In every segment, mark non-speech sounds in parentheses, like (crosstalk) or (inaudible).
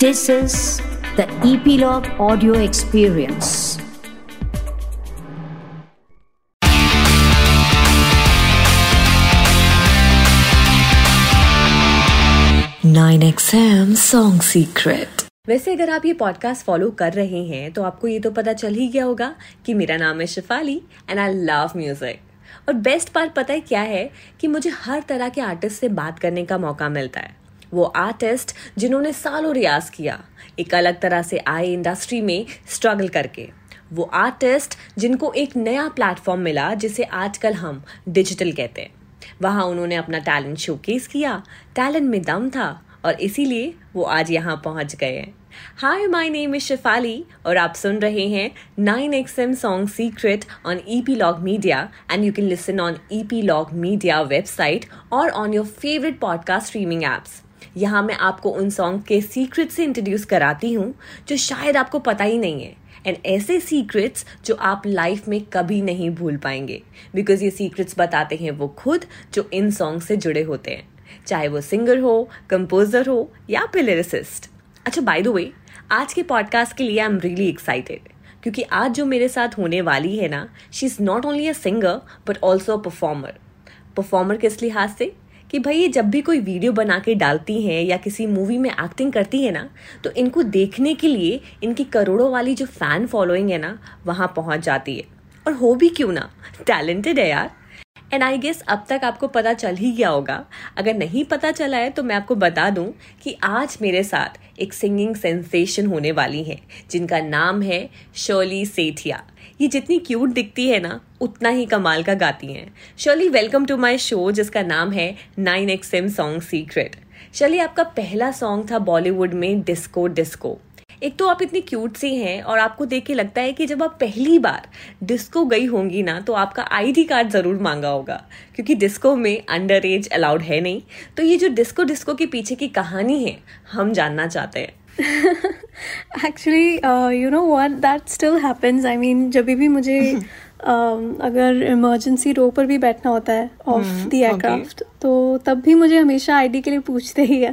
This is the Epilogue Audio Experience. Nine XM Song Secret. वैसे अगर आप ये पॉडकास्ट फॉलो कर रहे हैं तो आपको ये तो पता चल ही गया होगा कि मेरा नाम है Shifali and I love music और बेस्ट पार्ट पता है क्या है कि मुझे हर तरह के आर्टिस्ट से बात करने का मौका मिलता है वो आर्टिस्ट जिन्होंने सालों रियाज किया, एक अलग तरह से आए इंडस्ट्री में स्ट्रगल करके। वो आर्टिस्ट जिनको एक नया प्लेटफॉर्म मिला, जिसे आजकल हम डिजिटल कहते हैं। वहाँ उन्होंने अपना टैलेंट शोकेस किया टैलेंट में दम था और इसीलिए वो आज यहाँ पहुँच गए hi my name is Shifali और आप सुन रहे हैं nine X M song secret on E P log media and you can listen on E P log media website और on your favourite podcast streaming apps यहाँ मैं आपको उन सॉन्ग के सीक्रेट से इंट्रोड्यूस कराती हूँ, जो शायद आपको पता ही नहीं है। एंड ऐसे सीक्रेट्स जो आप लाइफ में कभी नहीं भूल पाएँगे। बिकॉज़ ये सीक्रेट्स बताते हैं वो खुद जो इन सॉन्ग से जुड़े होते हैं। चाहे वो सिंगर हो कंपोजर हो, या फिर अच्छा बाय द वे आज के पॉडकास्ट के लिए आई एम रियली एक्साइटेड क्योंकि आज जो मेरे साथ होने वाली है ना she is not only a singer but also a performer performer किस लिहाज से? कि भाई ये जब भी कोई वीडियो बना के डालती हैं या किसी मूवी में एक्टिंग करती है ना तो इनको देखने के लिए इनकी करोड़ों वाली जो फ़ैन फॉलोइंग है ना, वहाँ पहुँच जाती है। और हो भी क्यों ना? टैलेंटेड है यार। एंड आई गेस अब तक आपको पता चल ही गया होगा। अगर नहीं पता चला है तो मैं आपको बता दूँ कि आज मेरे साथ एक सिंगिंग सेंसेशन होने वाली है, जिनका नाम है शोली सेठिया ये जितनी क्यूट दिखती है ना, उतना ही कमाल का गाती हैं। Shirley welcome to my show जिसका नाम है nine X M song secret Shirley आपका पहला सॉन्ग था बॉलीवुड में डिस्को डिस्को एक तो आप इतनी क्यूट सी हैं और आपको देख के लगता है कि जब आप पहली बार डिस्को गई होंगी ना तो आपका आईडी कार्ड ज़रूर मांगा होगा, क्योंकि डिस्को में अंडर एज अलाउड है नहीं। तो ये जो डिस्को डिस्को के पीछे की कहानी है, हम जानना चाहते हैं। (laughs) Actually you know one that still happens I mean जब भी मुझे (laughs) um, अगर इमरजेंसी रो पर भी बैठना होता है ऑफ़ द एयरक्राफ्ट तो तब भी मुझे हमेशा आई डी के लिए पूछते ही है।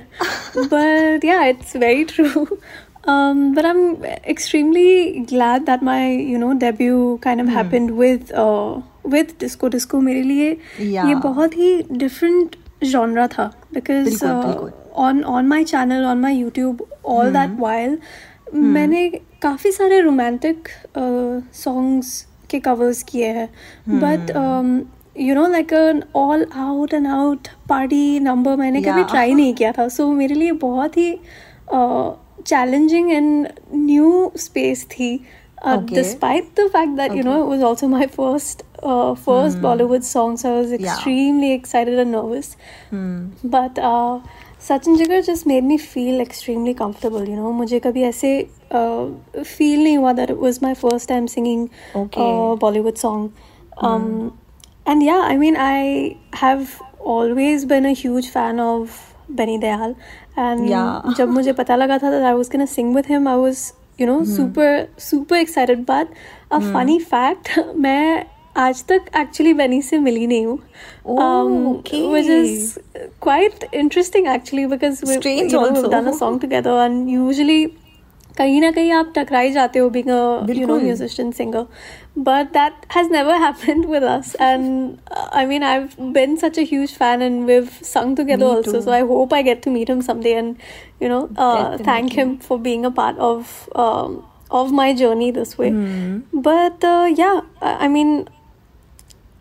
But yeah it's very true but I am extremely glad that my you know debut kind happened with with disco disco मेरे लिए ये बहुत ही डिफरेंट जॉनरा था because on on my channel on my YouTube all that while मैंने काफ़ी सारे romantic songs के कवर्स किए हैं। But you know like all out and out party number मैंने कभी ट्राई नहीं किया था। सो मेरे लिए बहुत ही चैलेंजिंग एंड न्यू स्पेस थी। Despite the fact that you know was also my first first Bollywood songs I was extremely excited and nervous but Sachin Jigar just made me feel extremely comfortable you know मुझे कभी ऐसे feel नहीं हुआ that was my first time singing Bollywood song and yeah I mean I have always been a huge fan of Benny Dayal and जब मुझे (laughs) पता लगा था I was gonna sing with him I was you know super super excited but a funny fact मैं आज तक actually Benny से मिली नहीं हूँ। Which is quite interesting actually because done a song and usually कहीं ना कहीं आप टकराई जाते हो being musician singer but that has never happen with us and I mean I been such a fan and we've sung together also so I hope I get to meet him some and you know thank him for being a part of of my journey this way but yeah I mean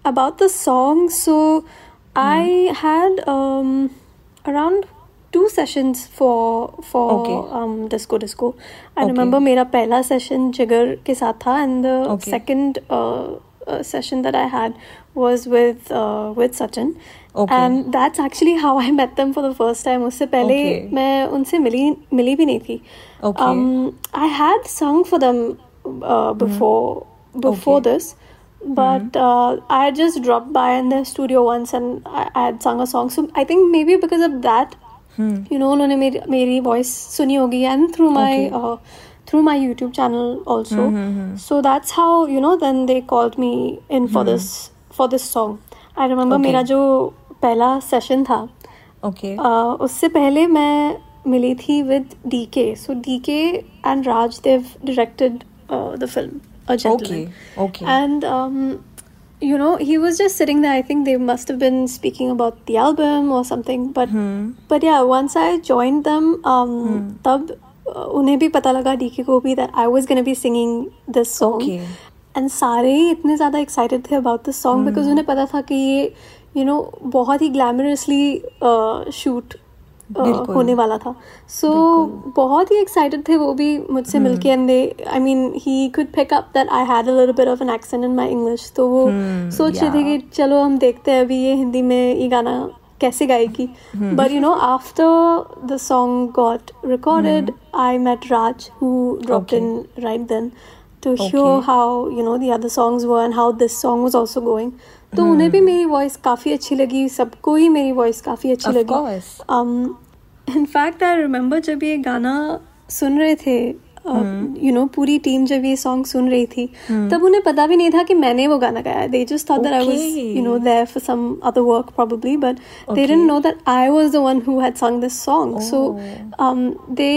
about the song, so mm. I had um, around two sessions for for okay. um, disco disco. I okay. remember मेरा पहला session जिगर के साथ था and the okay. second uh, uh, session that I had was with uh, with Sachin. Okay. And that's actually how I met them for the first time. उससे पहले okay. मैं उनसे मिली मिली भी नहीं थी. Okay. Um, I had sung for them uh, before mm. before okay. this. But mm-hmm. uh, I had just dropped by in the studio once and I, I had sung a song. So I think maybe because of that, hmm. you know, उन्होंने मेरी मेरी voice सुनी होगी and through my okay. uh, through my YouTube channel also. Mm-hmm. So that's how you know. Then they called me in for hmm. this for this song. I remember okay. मेरा जो पहला session था okay. uh, उससे पहले मैं मिली थी with DK so DK and Raj they've directed the film A gentleman okay. and um, you know he was just sitting there i think they must have been speaking about the album or something but but yeah once i joined them um tab uh, उन्हें भी पता लगा DK को भी that I was gonna be singing this song Okay. and सारे ही इतने ज़्यादा excited थे about this song because उन्हें पता था कि ये you know बहुत ही glamorously uh, shoot uh, बिल्कुल। होने वाला था। सो so, बहुत ही एक्साइटेड थे वो भी मुझसे hmm. मिलके and they I mean he could pick up that I had a little bit of an accent in my English तो वो hmm, सोच रहे yeah. थे कि चलो हम देखते हैं अभी ये हिंदी में ये गाना कैसे गाएगी। But you know after the song got recorded I met Raj who dropped in right then to Okay. How you know know the other songs were and how this song was also going तो उन्हें भी हम्म। मेरी voice काफ़ी अच्छी लगी सबको ही मेरी voice काफ़ी अच्छी लगी। इन फैक्ट आई रिमेंबर जब ये गाना सुन रहे थे um, हम्म। यू नो पूरी टीम जब ये सॉन्ग सुन रही थी हम्म। तब उन्हें पता भी नहीं था कि मैंने वो गाना गाया। They just thought that I was you know there for some other work probably but they didn't know that I was the one who had song this song so they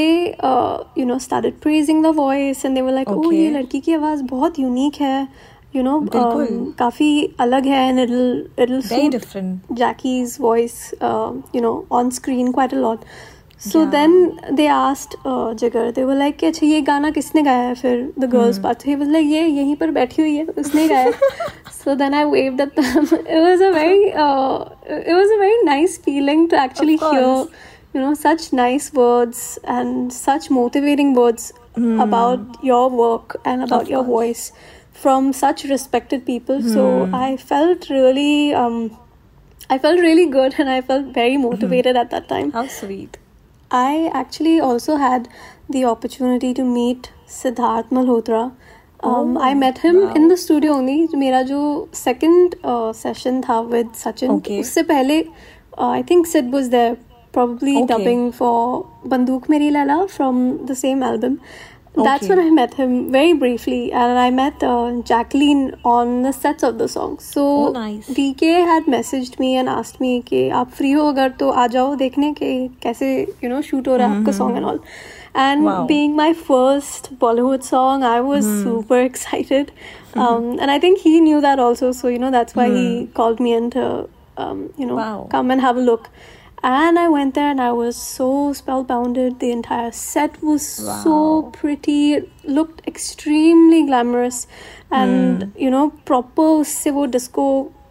you know started praising the voice and they were like oh ये लड़की की आवाज़ बहुत unique है। You know काफ़ी अलग है Jackie's voice you know on screen quite a lot so then they asked जगर दे वो लाइक कि अच्छा ये गाना किसने गाया है फिर? द गर्ल्स पार्ट ये वाज लाइक ये यहीं पर बैठी हुई है। उसने गाया so then I wave that it was a very it was a very nice feeling to actually hear you know such nice words and such motivating words about your work and about your voice from such respected people. So Hmm. I felt really. Um, I felt really good and I felt very motivated at that time. How sweet. I actually also had the opportunity to meet Siddharth Malhotra. Um, I met him wow. in the studio only. मेरा जो second uh, session था with Sachin. Okay. उससे पहले uh, I think Sid was there probably Okay. dubbing for Banduk Meri Lala from the same album. That's Okay. when I met him very briefly, and I met uh, Jacqueline on the sets of the song. So Oh, nice. DK had messaged me and asked me कि आप free हो अगर तो आ जाओ देखने के कैसे you know shoot हो रहा है आपका song and all. And Wow. being my first Bollywood song, I was super excited. (laughs) Um, and I think he knew that also. So you know that's why he called me in to um, you know Wow. come and have a look. And I went there and I was so spellbounded. The entire set was so Wow. pretty. It looked extremely glamorous. And you know, proper उससे वो disco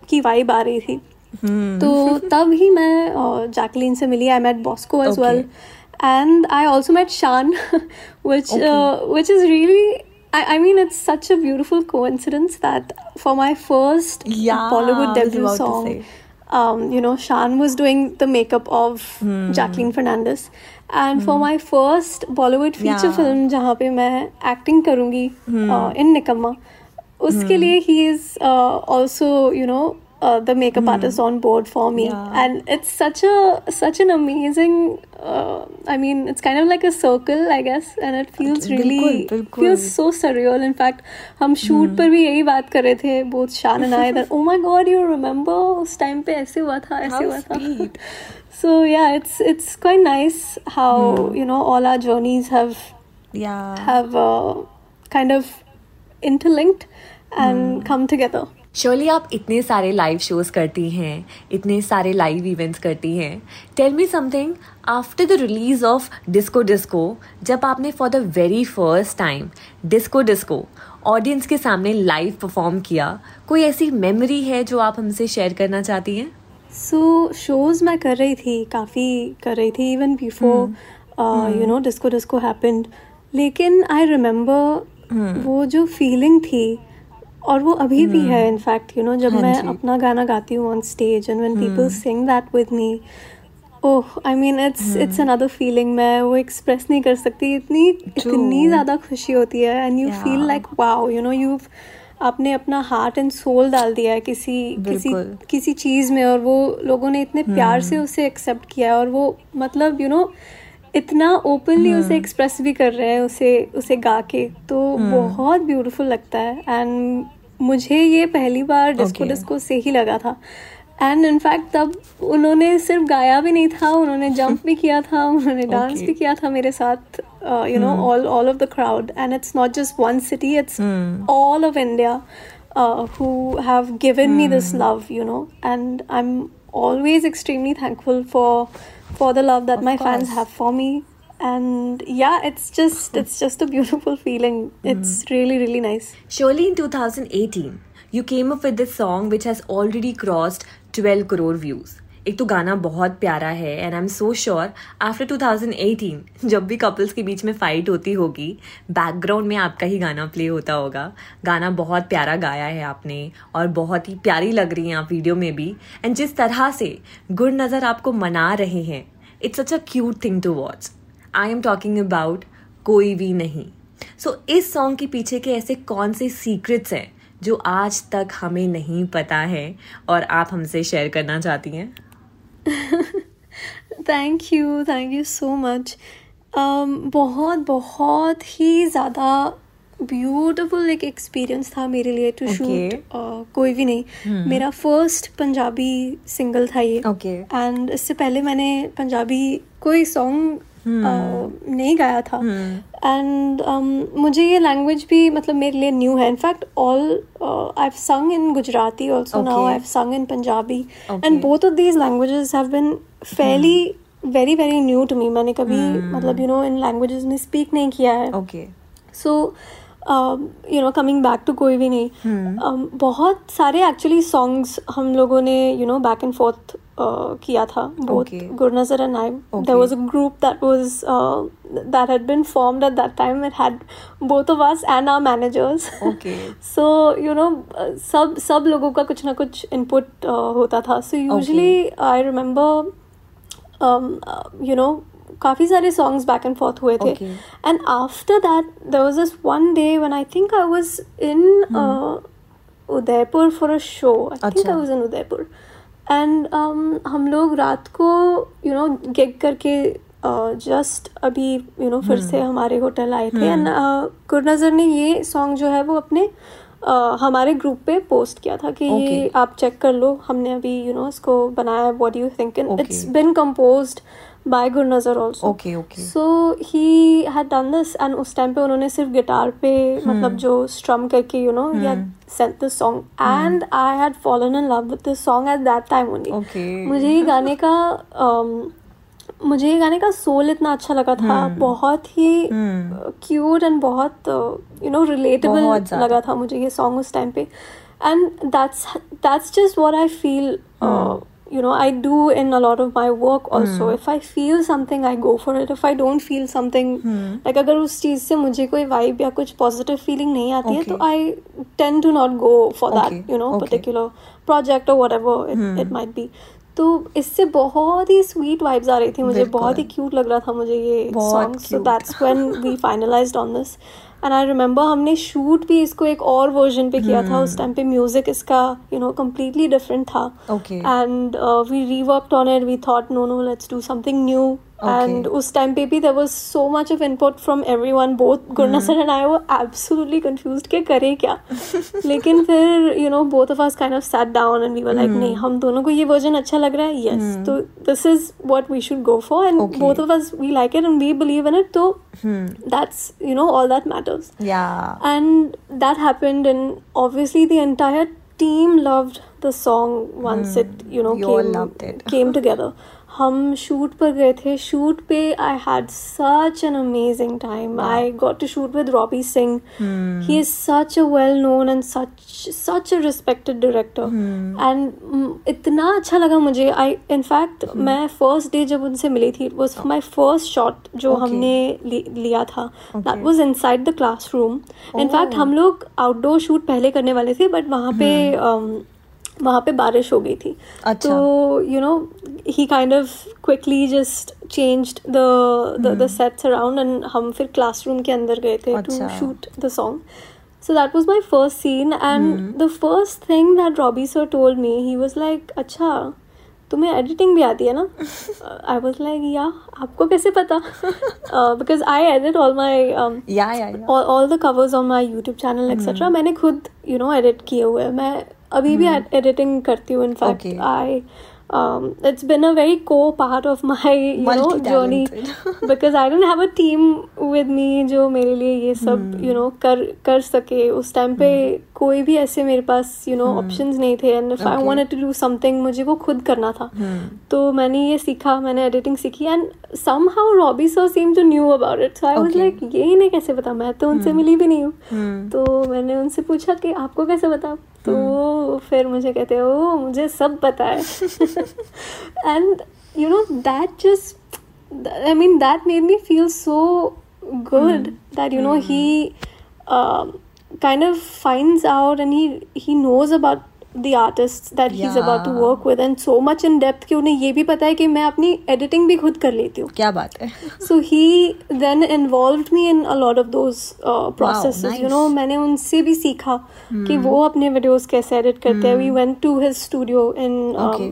की vibe आ रही थी. तो तब ही मैं Jacqueline से मिली I met Bosco as Okay. Well and I also met Shaan which Okay. uh, which is really I, I mean it's such a beautiful coincidence that for my first Yeah, Bollywood I was debut about to song say. um, you know Shan was doing the makeup of Hmm. Jacqueline Fernandez and for my first Bollywood feature Yeah. film जहाँ पे मैं acting करूँगी uh, in निकम्मा उसके लिए he is uh, also you know uh, the makeup artist on board for me Yeah. and it's such a such an amazing uh, I mean it's kind of like a circle I guess and it feels really बिल्कुल, बिल्कुल. feels so surreal in fact हम shoot पर भी यही बात कर रहे थे both Shan and I that oh my god you remember उस time पे ऐसे हुआ था ऐसे How हुआ था sweet. so yeah it's it's quite nice how you know all our journeys have Yeah. have uh, kind of interlinked and come together Surely आप इतने सारे लाइव शोज़ करती हैं इतने सारे लाइव इवेंट्स करती हैं। Tell me something after the release of disco disco जब आपने for the very first time disco disco audience के सामने लाइव परफॉर्म किया कोई ऐसी मेमोरी है जो आप हमसे शेयर करना चाहती हैं? सो शोज़ मैं कर रही थी काफ़ी कर रही थी even before you know disco disco happened लेकिन आई रिमेम्बर वो जो फीलिंग थी और वो अभी भी है इनफैक्ट यू नो जब हाँ मैं। अपना गाना गाती हूँ on stage and when people sing that with me oh I mean it's it's another feeling मैं वो एक्सप्रेस नहीं कर सकती इतनी इतनी ज़्यादा खुशी होती है and you feel like wow you know you आपने अपना हार्ट एंड सोल डाल दिया है किसी किसी किसी चीज़ में और वो लोगों ने इतने प्यार से उसे एक्सेप्ट किया है और वो मतलब यू नो इतना ओपनली उसे एक्सप्रेस भी कर रहे हैं उसे उसे गा के तो बहुत ब्यूटीफुल लगता है एंड मुझे ये पहली बार डिस्को okay. डिस्को से ही लगा था। एंड इनफैक्ट तब उन्होंने सिर्फ़ गाया भी नहीं था उन्होंने जंप भी किया था उन्होंने (laughs) डांस okay. भी किया था मेरे साथ you know all all of the crowd and it's not just one city it's all of India who have given me this love you know and I am always extremely thankful for for the love that my fans have for me And yeah, it's just it's just a beautiful feeling. It's really really nice. Surely in 2018, you came up with this song which has already crossed 12 crore views. एक तो गाना बहुत प्यारा है and I am so sure after 2018 जब भी couples के बीच में फाइट होती होगी बैकग्राउंड में आपका ही गाना प्ले होता होगा गाना बहुत प्यारा गाया है आपने और बहुत ही प्यारी लग रही हैं आप वीडियो में भी एंड जिस तरह से गुड नज़र आपको मना रहे हैं it's such a cute thing to watch I am talking about कोई भी नहीं। सो so, इस सॉन्ग के पीछे के ऐसे कौन से सीक्रेट्स हैं जो आज तक हमें नहीं पता है और आप हमसे शेयर करना चाहती हैं? Thank you thank you so much बहुत बहुत ही ज़्यादा ब्यूटिफुल एक एक्सपीरियंस था मेरे लिए टू Okay. शूट कोई भी नहीं। मेरा फ़र्स्ट पंजाबी सिंगल था ये। Okay. एंड इससे पहले मैंने पंजाबी कोई सॉन्ग नहीं गाया था। एंड मुझे ये लैंग्वेज भी मतलब मेरे लिए न्यू है। In fact all I have sung in Gujarati also now I have sung in Punjabi and both of these languages have been fairly very very new to me मैंने कभी मतलब यू नो इन लैंग्वेजेस में speak नहीं किया है। Okay so you know coming back to कोई भी नहीं। Um, बहुत सारे एक्चुअली सॉन्ग्स हम लोगों ने you know back and forth किया था both Okay. Gurnazar and I Okay. There was a group that was that had been formed at that time. It had both of us and our managers. Okay. (laughs) so you know uh, सब सब लोगों का कुछ ना कुछ input होता था so usually I remember um, uh, you know काफ़ी सारे सॉन्ग्स बैक एंड फोर्थ हुए थे. And after that there was this one day when I think I was in Udaipur for a show I think. I was in Udaipur and um, हम लोग रात को you know gig करके just uh, अभी you you know know, फिर से हमारे hotel आए थे। एंड गुरनजर ने ये सॉन्ग जो है वो अपने uh, हमारे ग्रुप पे पोस्ट किया था कि okay. ये आप चेक कर लो हमने अभी यू you नो know, इसको बनाया what you think it's been composed by Gurnazar also Okay, okay. So he had done this and उस टाइम पे उन्होंने सिर्फ़ गिटार पे मतलब जो स्ट्रम करके you know had sent this song and I had fallen in love with this song at that time only Okay. मुझे ये गाने का um, मुझे ये गाने का सोल इतना अच्छा लगा था। Hmm. बहुत ही क्यूट एंड बहुत यू नो रिलेटेबल लगा था मुझे ये सॉन्ग उस टाइम पे। And that's that's just what I feel you know i do in a lot of my work also. If i feel something i go for it. If i don't feel something like अगर उस चीज़ से मुझे कोई vibe या कुछ positive feeling नहीं आती है तो I tend to not go for Okay, that you know particular project और whatever it, it might be. तो इससे बहुत ही स्वीट वाइब्स आ रही थी मुझे. बहुत ही क्यूट लग रहा था मुझे ये song so that's when we finalised on this and I remember हमने शूट भी इसको एक और वर्जन पे किया था। उस टाइम पे म्यूज़िक इसका यू नो कम्प्लीटली डिफरेंट था। And we reworked on it we thought no no let's do something do and us time पे भी there was so much of input from everyone both Gurna sir and I were absolutely confused के करे क्या लेकिन फिर you know both of us kind of sat down and we were like नहीं हम दोनों को ये वर्जन अच्छा लग रहा है yes तो this is what we should go for and Okay. both of us we like it and we believe in it तो that's you know all that matters Yeah. and that happened and obviously the entire team loved the song once it you know You came, came together हम shoot पर गए थे। Shoot पे I had such an amazing time I got to shoot with Robbie Singh he is such a well known and such such a respected director and इतना अच्छा लगा मुझे। I in fact मैं फ़र्स्ट डे जब उनसे मिली थी it was my first shot जो Okay. हमने लि- लिया था। That. Was inside the classroom in fact हम लोग आउटडोर शूट पहले करने वाले थे बट वहाँ पे hmm. um, वहाँ पे बारिश हो गई थी। अच्छा। तो you know he kind of quickly just change the the sets around and हम फिर क्लासरूम के अंदर गए थे to. Shoot the song So that was my first scene, and the first thing that Robbie sir told me, he was like, "अच्छा, तुम्हें editing भी आती है ना? आई वॉज़ लाइक या आपको कैसे पता? Because I edit all my. All the covers on my YouTube channel etcetera मैंने खुद यू नो एडिट किए हुए हैं। मैं अभी भी एडिटिंग करती हूँ in fact I um, it's been a very core part of my you know journey because I didn't have a team with me जो मेरे लिए ये सब Hmm. you know कर कर सके उस टाइम पे कोई भी ऐसे मेरे पास you know options नहीं थे and if okay. I Hmm. Wanted to do something मुझे वो खुद करना था Hmm. तो मैंने ये सीखा मैंने एडिटिंग सीखी and somehow Robbie sir seemed to knew about it so I okay. was like ये इन्हें कैसे पता मैं तो उनसे मिली भी नहीं हूँ Hmm. तो मैंने उनसे पूछा कि आपको कैसे पता तो हम्म। फिर मुझे कहते हो मुझे सब पता है। And you know that just I mean that made me feel so good that you know he kind of find out and he knows about the artists that he's about to Yeah. work with and so much in depth कि उन्हें ये भी पता है कि मैं अपनी editing भी खुद कर लेती हूँ क्या बात है so he then involved me in a lot of those uh, processes wow, nice. you know मैंने उनसे भी सीखा कि वो अपने videos कैसे edit करते हैं we went to his studio in um, Okay.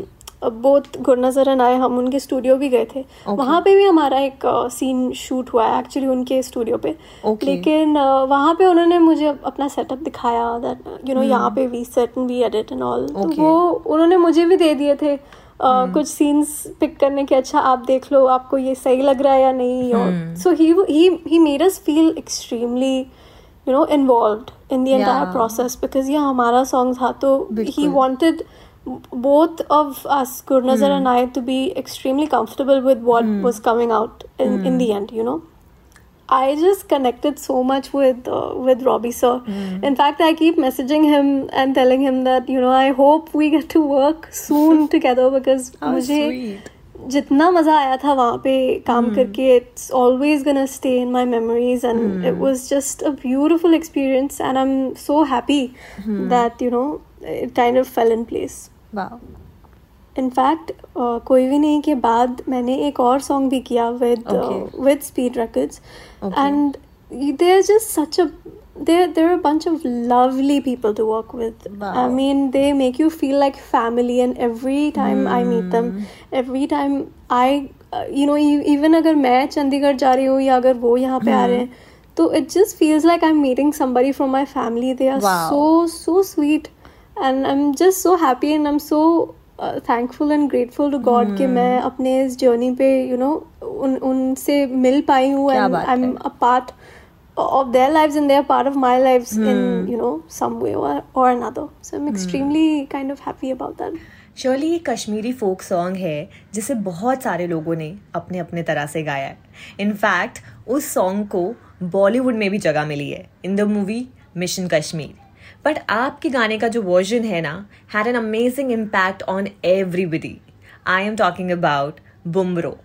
Both Gurnazar and I हम उनके स्टूडियो भी गए थे okay. वहाँ पे भी हमारा एक सीन शूट हुआ है एक्चुअली उनके स्टूडियो पे Okay. लेकिन वहाँ पे उन्होंने मुझे अपना सेटअप दिखाया दैट यू नो यहाँ पे we set and we edit and all तो Hmm. वो उन्होंने मुझे भी दे दिए थे uh, hmm. कुछ सीन्स पिक करने के अच्छा आप देख लो आपको ये सही लग रहा है या नहीं और Hmm. So he he he made us feel extremely you know involved in the entire process because ये हमारा सॉन्ग था तो ही बिल्कुल। wanted both of us Gurnazar and I to be extremely comfortable with what was coming out in, in the end you know I just connected so much with uh, with Robbie sir. In fact, I keep messaging him and telling him that you know I hope we get to work soon together (laughs) because How मुझे sweet. जितना मजा आया था वहाँ पे काम करके it's always gonna stay in my memories and it was just a beautiful experience and I'm so happy that you know it kind of fell in place. wow in fact uh, कोई भी नहीं के बाद मैंने एक और song भी किया with with Speed Records and they just such a there there are bunch of lovely people to work with I mean they make you feel like family and every time I meet them every time I you know even अगर मैं चंडीगढ़ जा रही हूँ या अगर वो यहाँ पे आ रहे hmm. हैं तो it just feels like I am meeting somebody from my family they are so so sweet and I am just so happy and I am so thankful and grateful to God कि hmm. मैं अपने इस journey पे you know उनसे मिल पाई हूँ and I am a part of their life in their part of my life in you know some और another so I am extremely kind of happy about that surely ये Kashmiri folk song है जिसे बहुत सारे लोगों ने अपने अपने तरह से गाया है। इनफैक्ट उस सॉन्ग को बॉलीवुड में भी जगह मिली है। In the movie Mission Kashmir but आपके गाने का जो वर्जन है ना had an amazing impact on everybody I am talking about Bhumro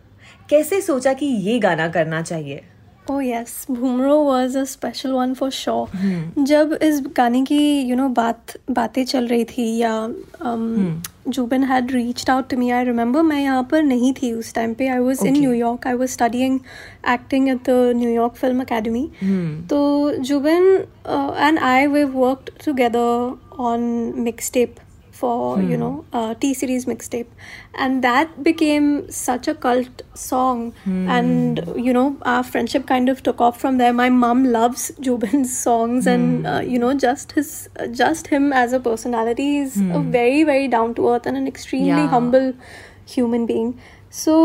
कैसे सोचा कि ये गाना करना चाहिए? Oh yes, Bhumro was a special one for sure. जब इस गाने की you know बात बातें चल रही थी या um, Jubin had reached out to me. I remember मैं यहाँ पर नहीं थी उस टाइम पे. I was in Okay. New York. I was studying acting at the New York Film Academy. तो Jubin uh, and I we've worked together on mixtape for you know uh, T series mixtape, and that became such a cult song. And you know our friendship kind of took off from there. My mom loves (laughs) Jubin's songs, and uh, you know just his just him as a personality is a very very down to earth and an extremely Yeah. humble human being. So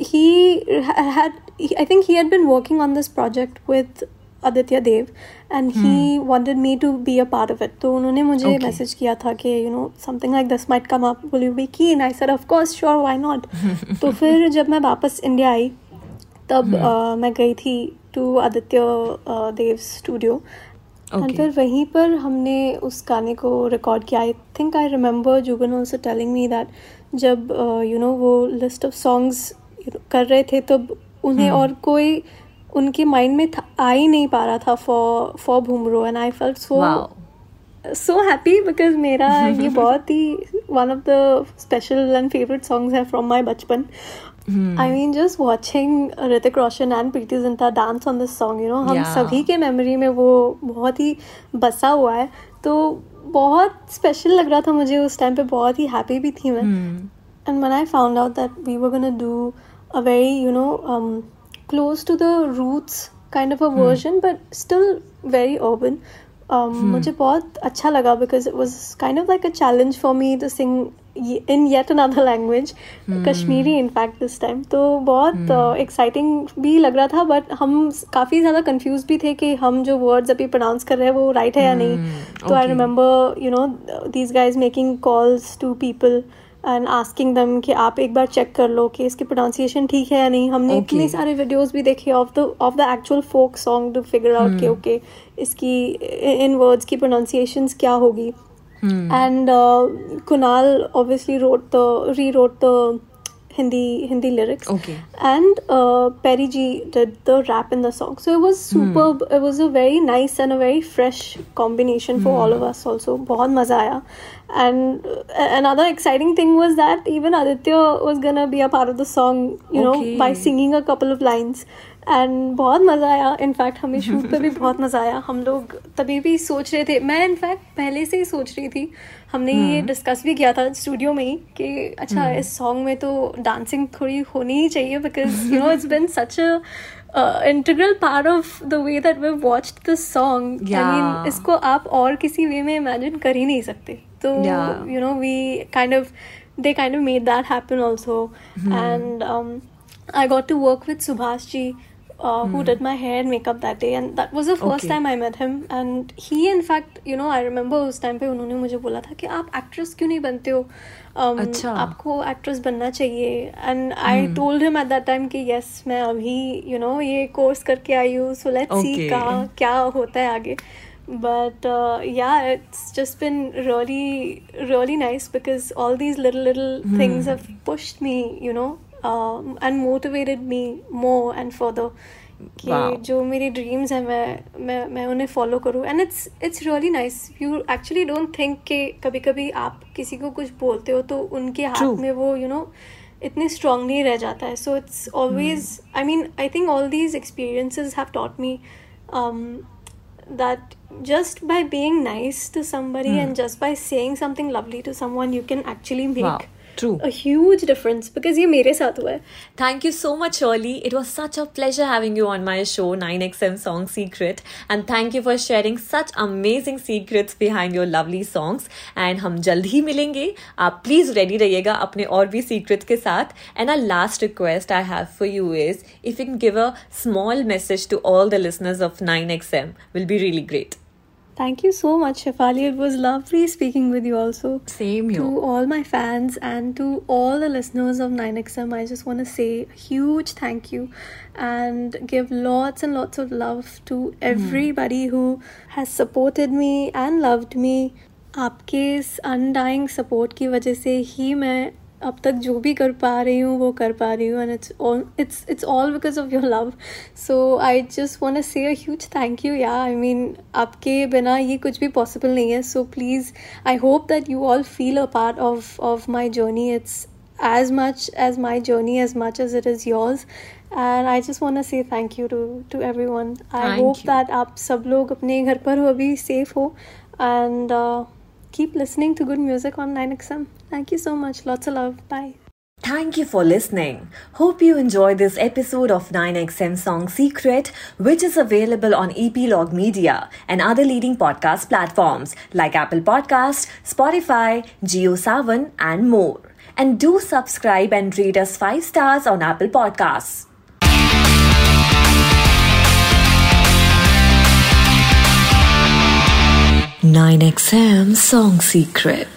he had, I think he had been working on this project with Aditya Dev and he wanted me to be a part of it तो उन्होंने मुझे Okay. Message किया था कि you know something like this might come up. Will you be keen? I said of course, sure, why not? (laughs) तो फिर जब मैं वापस इंडिया आई तब अ, मैं गई थी to Aditya Dev studio and फिर वहीं पर हमने उस गाने को रिकॉर्ड किया I think I remember Jugan also telling me that जब यू नो वो लिस्ट ऑफ़ सॉन्ग्स कर रहे थे तब उन्हें और कोई उनके माइंड में आ ही नहीं पा रहा था for for Bhumro and I felt so so happy because मेरा (laughs) ये बहुत ही one of the special and favourite songs हैं फ्रॉम माई बचपन। I mean just watching Hrithik Roshan and Preity Zinta dance on this song you know हम सभी के memory में वो बहुत ही बसा हुआ है। तो बहुत स्पेशल लग रहा था मुझे उस टाइम पे बहुत ही हैप्पी भी थी मैं। And man I found out that we वो gonna do a very you know close to the roots kind of a version but still very urban. मुझे बहुत अच्छा लगा because it was kind of like a challenge for me to sing in yet another language Kashmiri in fact this time तो बहुत exciting भी लग रहा था बट हम काफ़ी ज़्यादा कंफ्यूज भी थे कि हम जो वर्ड्स अभी प्रोनाउंस कर रहे हैं वो राइट है या नहीं। तो I remember you know these guys making calls to people and asking them कि आप एक बार चेक कर लो कि इसकी प्रोनाउंसिएशन ठीक है या नहीं। हमने Okay. इतने सारे वीडियोस भी देखे of the of the actual folk song to figure out के ओके इसकी इन वर्ड्स की प्रोनाउंसिएशन क्या होगी। And Kunal obviously wrote the rewrote the Hindi Hindi lyrics. Okay. And uh, Perry G did the rap in the song. So it was superb. It was a very nice and a very fresh combination for all of us also. बहुत मजा आया. And uh, another exciting thing was that even Aditya was gonna be a part of the song, you know, by Okay. singing a couple of lines. And बहुत मज़ा आया। In fact हमें shoot पे भी बहुत मज़ा आया। हम लोग तभी भी सोच रहे थे। मैं इनफैक्ट पहले से ही सोच रही थी। हमने ये डिस्कस भी किया था स्टूडियो में ही कि अच्छा इस सॉन्ग में तो डांसिंग थोड़ी होनी ही चाहिए because you know it's been such a integral part of the way that we watched this song I mean इसको आप और किसी वे में इमेजिन कर ही नहीं सकते। तो you know we kind of they kind of of that that also and I got to work with Subhash with subhash ji uh, who did my hair and makeup that day and that was the first Okay. time i met him and he in fact you know i remember उस time पे उन्होंने मुझे बोला था कि आप actress क्यों नहीं बनते हो um, अच्छा। आपको एक्ट्रेस बनना चाहिए and I told him at that time कि यस मैं अभी यू नो ये कोर्स करके आई हूँ लेट्स सी Okay. का क्या होता है आगे but uh, yeah it's just been really really nice because all these little little mm. things have pushed me you know and motivated me more and further कि जो मेरी ड्रीम्स हैं मैं मैं मैं उन्हें फॉलो करूँ. And it's it's really nice you actually don't think के कभी कभी आप किसी को कुछ बोलते हो तो उनके हाथ में वो यू नो इतने स्ट्रांगली रह जाता है. So it's always I mean I think all these experiences have taught me that just by being nice to somebody and just by saying something lovely to someone you can actually make true. a huge difference because ये मेरे साथ हुआ है Thank you so much, Shirley. It was such a pleasure having you on my show, 9XM Song Secret. And thank you for sharing such amazing secrets behind your lovely songs. And हम जल्द ही मिलेंगे आप please ready रहिएगा अपने और भी secrets के साथ and our last request I have for you is if you can give a small message to all the listeners of 9XM will be really great. Thank you so much, Shefali. It was lovely speaking with you also. Same here. To all my fans and to all the listeners of 9XM, I just want to say a huge thank you and give lots and lots of love to everybody who has supported me and loved me. आपके इस undying support की वजह से ही मैं अब तक जो भी कर पा रही हूँ वो कर पा रही हूँ and it's all it's it's all because of your love so I just want to say a huge thank you या आई मीन आपके बिना ये कुछ भी पॉसिबल नहीं है. So please I hope that you all feel a part of of my journey it's as much as my journey as much as it is yours. And i just want to say thank you to to everyone. I Thank hope you. that आप सब लोग अपने घर पर हो अभी safe हो. And uh, keep listening to good music on 9xm thank you so much lots of love bye Thank you for listening. Hope you enjoyed this episode of 9XM Song Secret, which is available on Epilogue Media and other leading podcast platforms like Apple Podcast, Spotify, JioSavan, and more. And do subscribe and rate us 5 stars on Apple Podcasts. 9XM Song Secret.